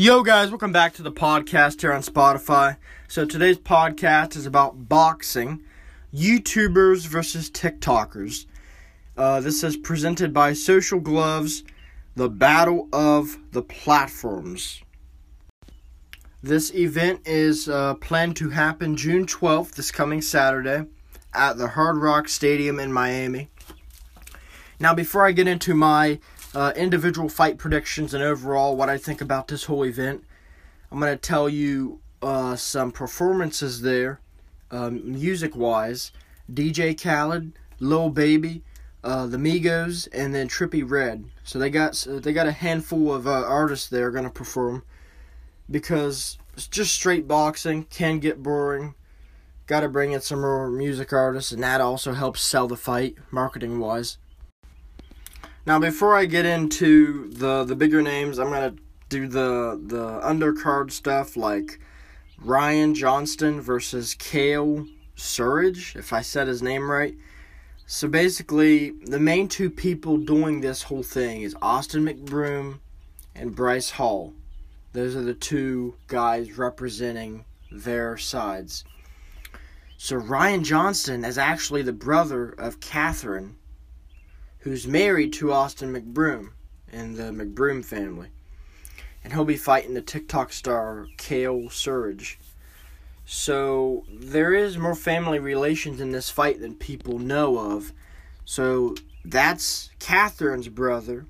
Yo, guys, welcome back to the podcast here on Spotify. So, today's podcast is about boxing, YouTubers versus TikTokers. Uh, this is presented by Social Gloves, the Battle of the Platforms. This event is uh, planned to happen June 12th, this coming Saturday, at the Hard Rock Stadium in Miami. Now, before I get into my uh, individual fight predictions and overall what I think about this whole event. I'm going to tell you uh, some performances there, um, music wise. DJ Khaled, Lil Baby, uh, the Migos, and then Trippie Redd. So they got they got a handful of uh, artists there going to perform because it's just straight boxing can get boring. Got to bring in some more music artists, and that also helps sell the fight marketing wise. Now, before I get into the the bigger names, I'm gonna do the the undercard stuff like Ryan Johnston versus Kale Surridge, if I said his name right. So basically, the main two people doing this whole thing is Austin McBroom and Bryce Hall. Those are the two guys representing their sides. So Ryan Johnston is actually the brother of Catherine who's married to Austin McBroom in the McBroom family. And he'll be fighting the TikTok star Kale Surge. So there is more family relations in this fight than people know of. So that's Catherine's brother.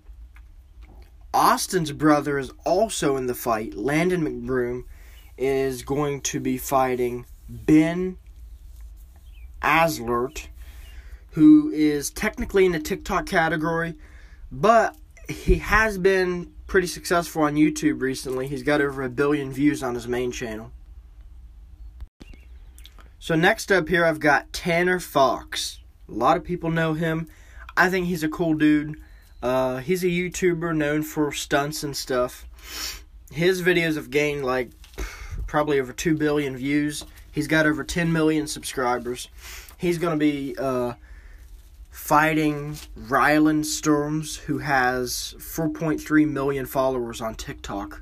Austin's brother is also in the fight. Landon McBroom is going to be fighting Ben Azelart who is technically in the TikTok category, but he has been pretty successful on YouTube recently. He's got over a billion views on his main channel. So next up here I've got Tanner Fox. A lot of people know him. I think he's a cool dude. Uh, he's a YouTuber known for stunts and stuff. His videos have gained like probably over 2 billion views. He's got over 10 million subscribers. He's going to be uh, fighting Ryland Storms, who has 4.3 million followers on TikTok.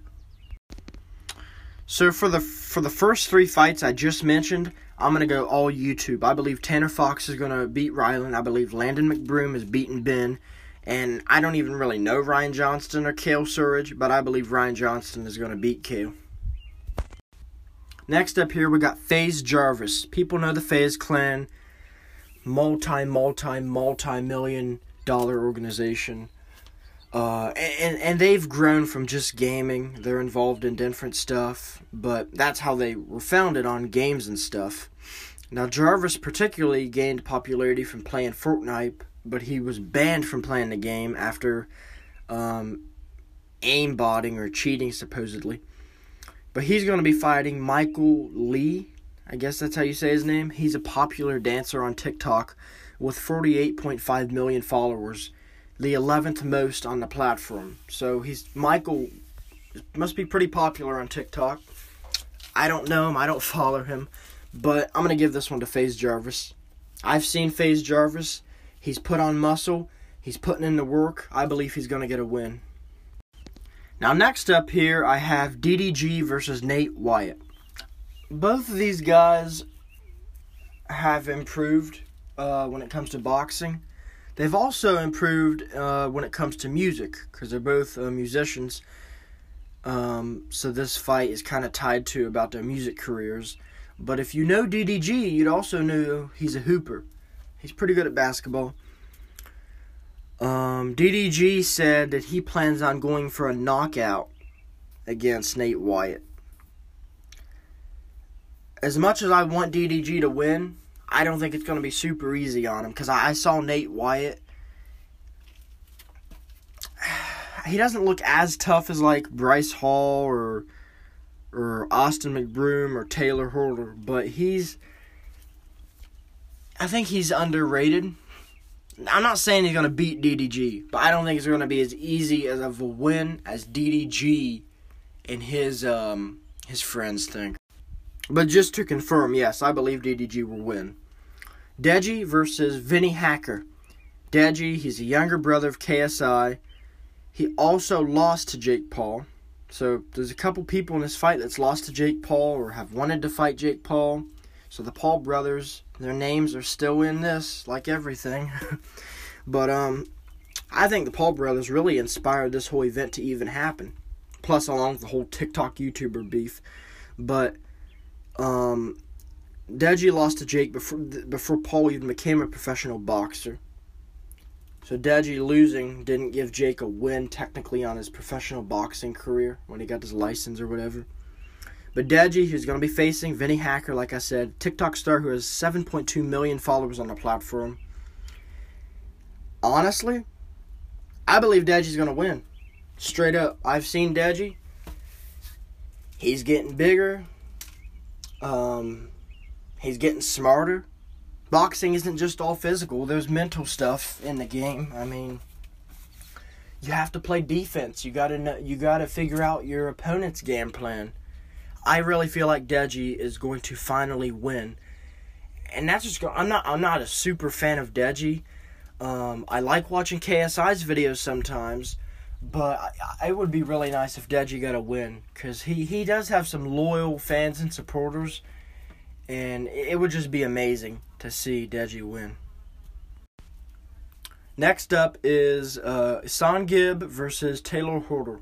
So for the for the first three fights I just mentioned, I'm gonna go all YouTube. I believe Tanner Fox is gonna beat Ryland. I believe Landon McBroom is beating Ben. And I don't even really know Ryan Johnston or Kale Surridge, but I believe Ryan Johnston is gonna beat Kale. Next up here we got FaZe Jarvis. People know the FaZe clan multi, multi, multi million dollar organization. Uh, and, and they've grown from just gaming. They're involved in different stuff, but that's how they were founded on games and stuff. Now, Jarvis particularly gained popularity from playing Fortnite, but he was banned from playing the game after um, aimbotting or cheating, supposedly. But he's going to be fighting Michael Le, I guess that's how you say his name. He's a popular dancer on TikTok with 48.5 million followers, the 11th most on the platform. So he's Michael must be pretty popular on TikTok. I don't know him, I don't follow him, but I'm going to give this one to FaZe Jarvis. I've seen FaZe Jarvis. He's put on muscle. He's putting in the work. I believe he's going to get a win. Now, next up here, I have DDG versus Nate Wyatt both of these guys have improved uh, when it comes to boxing. They've also improved uh, when it comes to music because they're both uh, musicians. Um, so this fight is kind of tied to about their music careers. But if you know DDG, you'd also know he's a hooper. He's pretty good at basketball. Um, DDG said that he plans on going for a knockout against Nate Wyatt as much as I want DDG to win, I don't think it's going to be super easy on him because I, I saw Nate Wyatt. He doesn't look as tough as like Bryce Hall or or Austin McBroom or Taylor Holder, but he's I think he's underrated. I'm not saying he's going to beat DDG, but I don't think it's going to be as easy as of a win as DDG and his um his friends think. But just to confirm, yes, I believe DDG will win. Deji versus Vinny Hacker. Deji, he's a younger brother of KSI. He also lost to Jake Paul. So there's a couple people in this fight that's lost to Jake Paul or have wanted to fight Jake Paul. So the Paul brothers, their names are still in this, like everything. but um, I think the Paul brothers really inspired this whole event to even happen. Plus, along with the whole TikTok YouTuber beef. But um, Deji lost to Jake before before Paul even became a professional boxer. So Deji losing didn't give Jake a win technically on his professional boxing career when he got his license or whatever. But Deji, who's going to be facing Vinny Hacker, like I said, TikTok star who has 7.2 million followers on the platform. Honestly, I believe Deji's going to win. Straight up. I've seen Deji. He's getting bigger. Um, he's getting smarter. Boxing isn't just all physical. There's mental stuff in the game. I mean, you have to play defense. You gotta know, you gotta figure out your opponent's game plan. I really feel like Deji is going to finally win, and that's just. I'm not. I'm not a super fan of Deji. Um, I like watching KSI's videos sometimes, but it would be really nice if Deji got a win because he he does have some loyal fans and supporters, and it would just be amazing to see Deji win. Next up is uh, Gib versus Taylor Holder.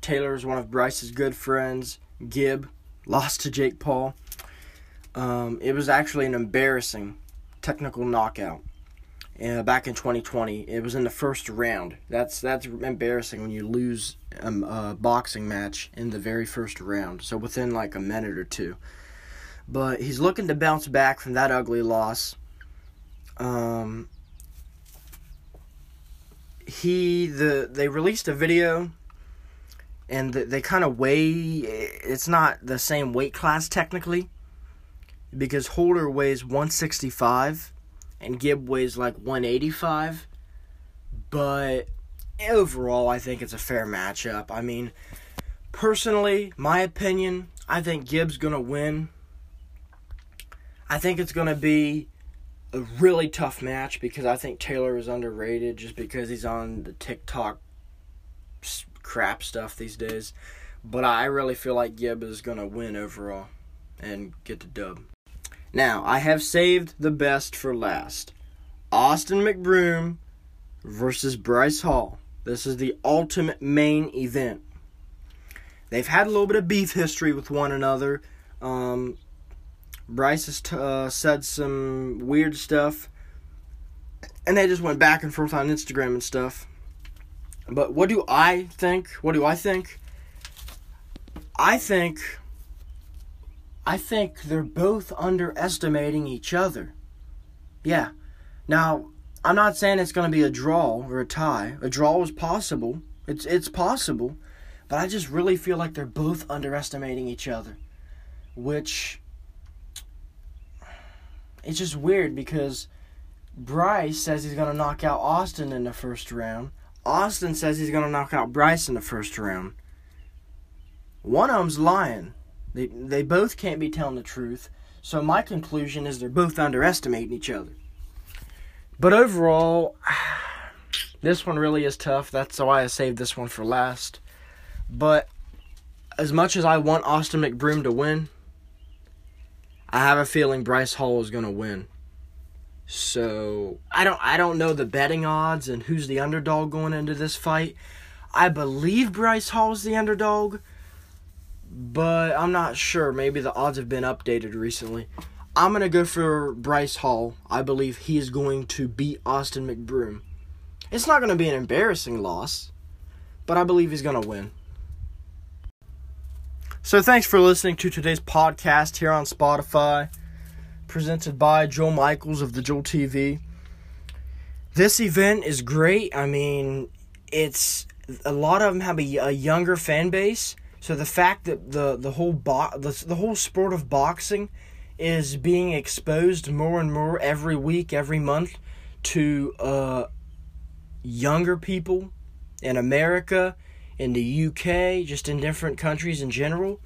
Taylor is one of Bryce's good friends. Gib lost to Jake Paul. Um, it was actually an embarrassing technical knockout. Uh, back in 2020, it was in the first round. That's that's embarrassing when you lose um, a boxing match in the very first round. So within like a minute or two. But he's looking to bounce back from that ugly loss. Um, he the they released a video and they kind of weigh it's not the same weight class technically because Holder weighs 165 and Gib weighs like 185 but overall I think it's a fair matchup. I mean personally, my opinion, I think Gib's going to win. I think it's going to be a really tough match because I think Taylor is underrated just because he's on the TikTok crap stuff these days. But I really feel like Gib is going to win overall and get the dub. Now, I have saved the best for last. Austin McBroom versus Bryce Hall. This is the ultimate main event. They've had a little bit of beef history with one another. Um, Bryce has t- uh, said some weird stuff, and they just went back and forth on Instagram and stuff. But what do I think? What do I think? I think I think they're both underestimating each other. Yeah. Now, I'm not saying it's going to be a draw or a tie. A draw is possible. It's it's possible, but I just really feel like they're both underestimating each other, which it's just weird because Bryce says he's going to knock out Austin in the first round. Austin says he's going to knock out Bryce in the first round. One of them's lying. They, they both can't be telling the truth. So my conclusion is they're both underestimating each other. But overall, this one really is tough. That's why I saved this one for last. But as much as I want Austin McBroom to win, I have a feeling Bryce Hall is going to win. So I don't I don't know the betting odds and who's the underdog going into this fight. I believe Bryce Hall's the underdog, but I'm not sure. Maybe the odds have been updated recently. I'm gonna go for Bryce Hall. I believe he is going to beat Austin McBroom. It's not gonna be an embarrassing loss, but I believe he's gonna win. So thanks for listening to today's podcast here on Spotify presented by Joel Michaels of the Joel TV. This event is great. I mean, it's a lot of them have a, a younger fan base. So the fact that the the whole bo- the, the whole sport of boxing is being exposed more and more every week, every month to uh, younger people in America, in the UK, just in different countries in general,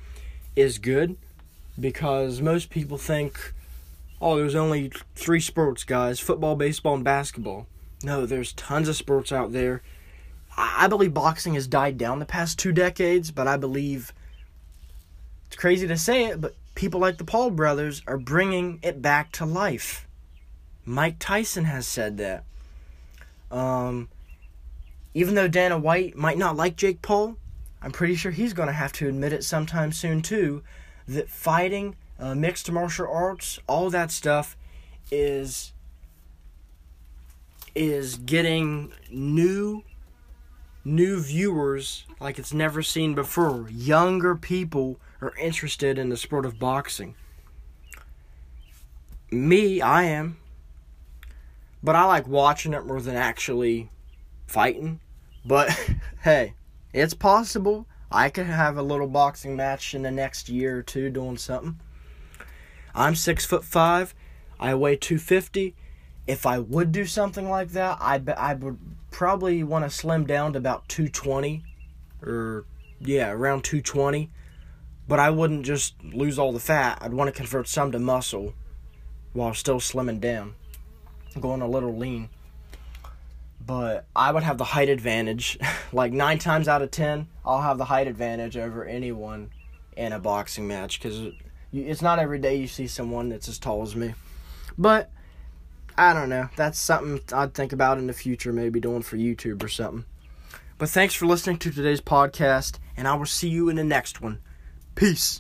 is good because most people think oh, there's only three sports, guys football, baseball, and basketball. No, there's tons of sports out there. I believe boxing has died down the past two decades, but I believe it's crazy to say it, but people like the Paul brothers are bringing it back to life. Mike Tyson has said that. Um, even though Dana White might not like Jake Paul, I'm pretty sure he's going to have to admit it sometime soon too that fighting, uh, mixed martial arts, all that stuff is is getting new new viewers like it's never seen before. Younger people are interested in the sport of boxing. Me, I am. But I like watching it more than actually fighting. But hey, it's possible. I could have a little boxing match in the next year or two doing something. I'm six foot five. I weigh 250. If I would do something like that, I be, I would probably want to slim down to about 220 or yeah, around 220. But I wouldn't just lose all the fat. I'd want to convert some to muscle while still slimming down, going a little lean. But I would have the height advantage. like 9 times out of 10, I'll have the height advantage over anyone in a boxing match cuz it's not every day you see someone that's as tall as me. But I don't know. That's something I'd think about in the future, maybe doing for YouTube or something. But thanks for listening to today's podcast, and I will see you in the next one. Peace.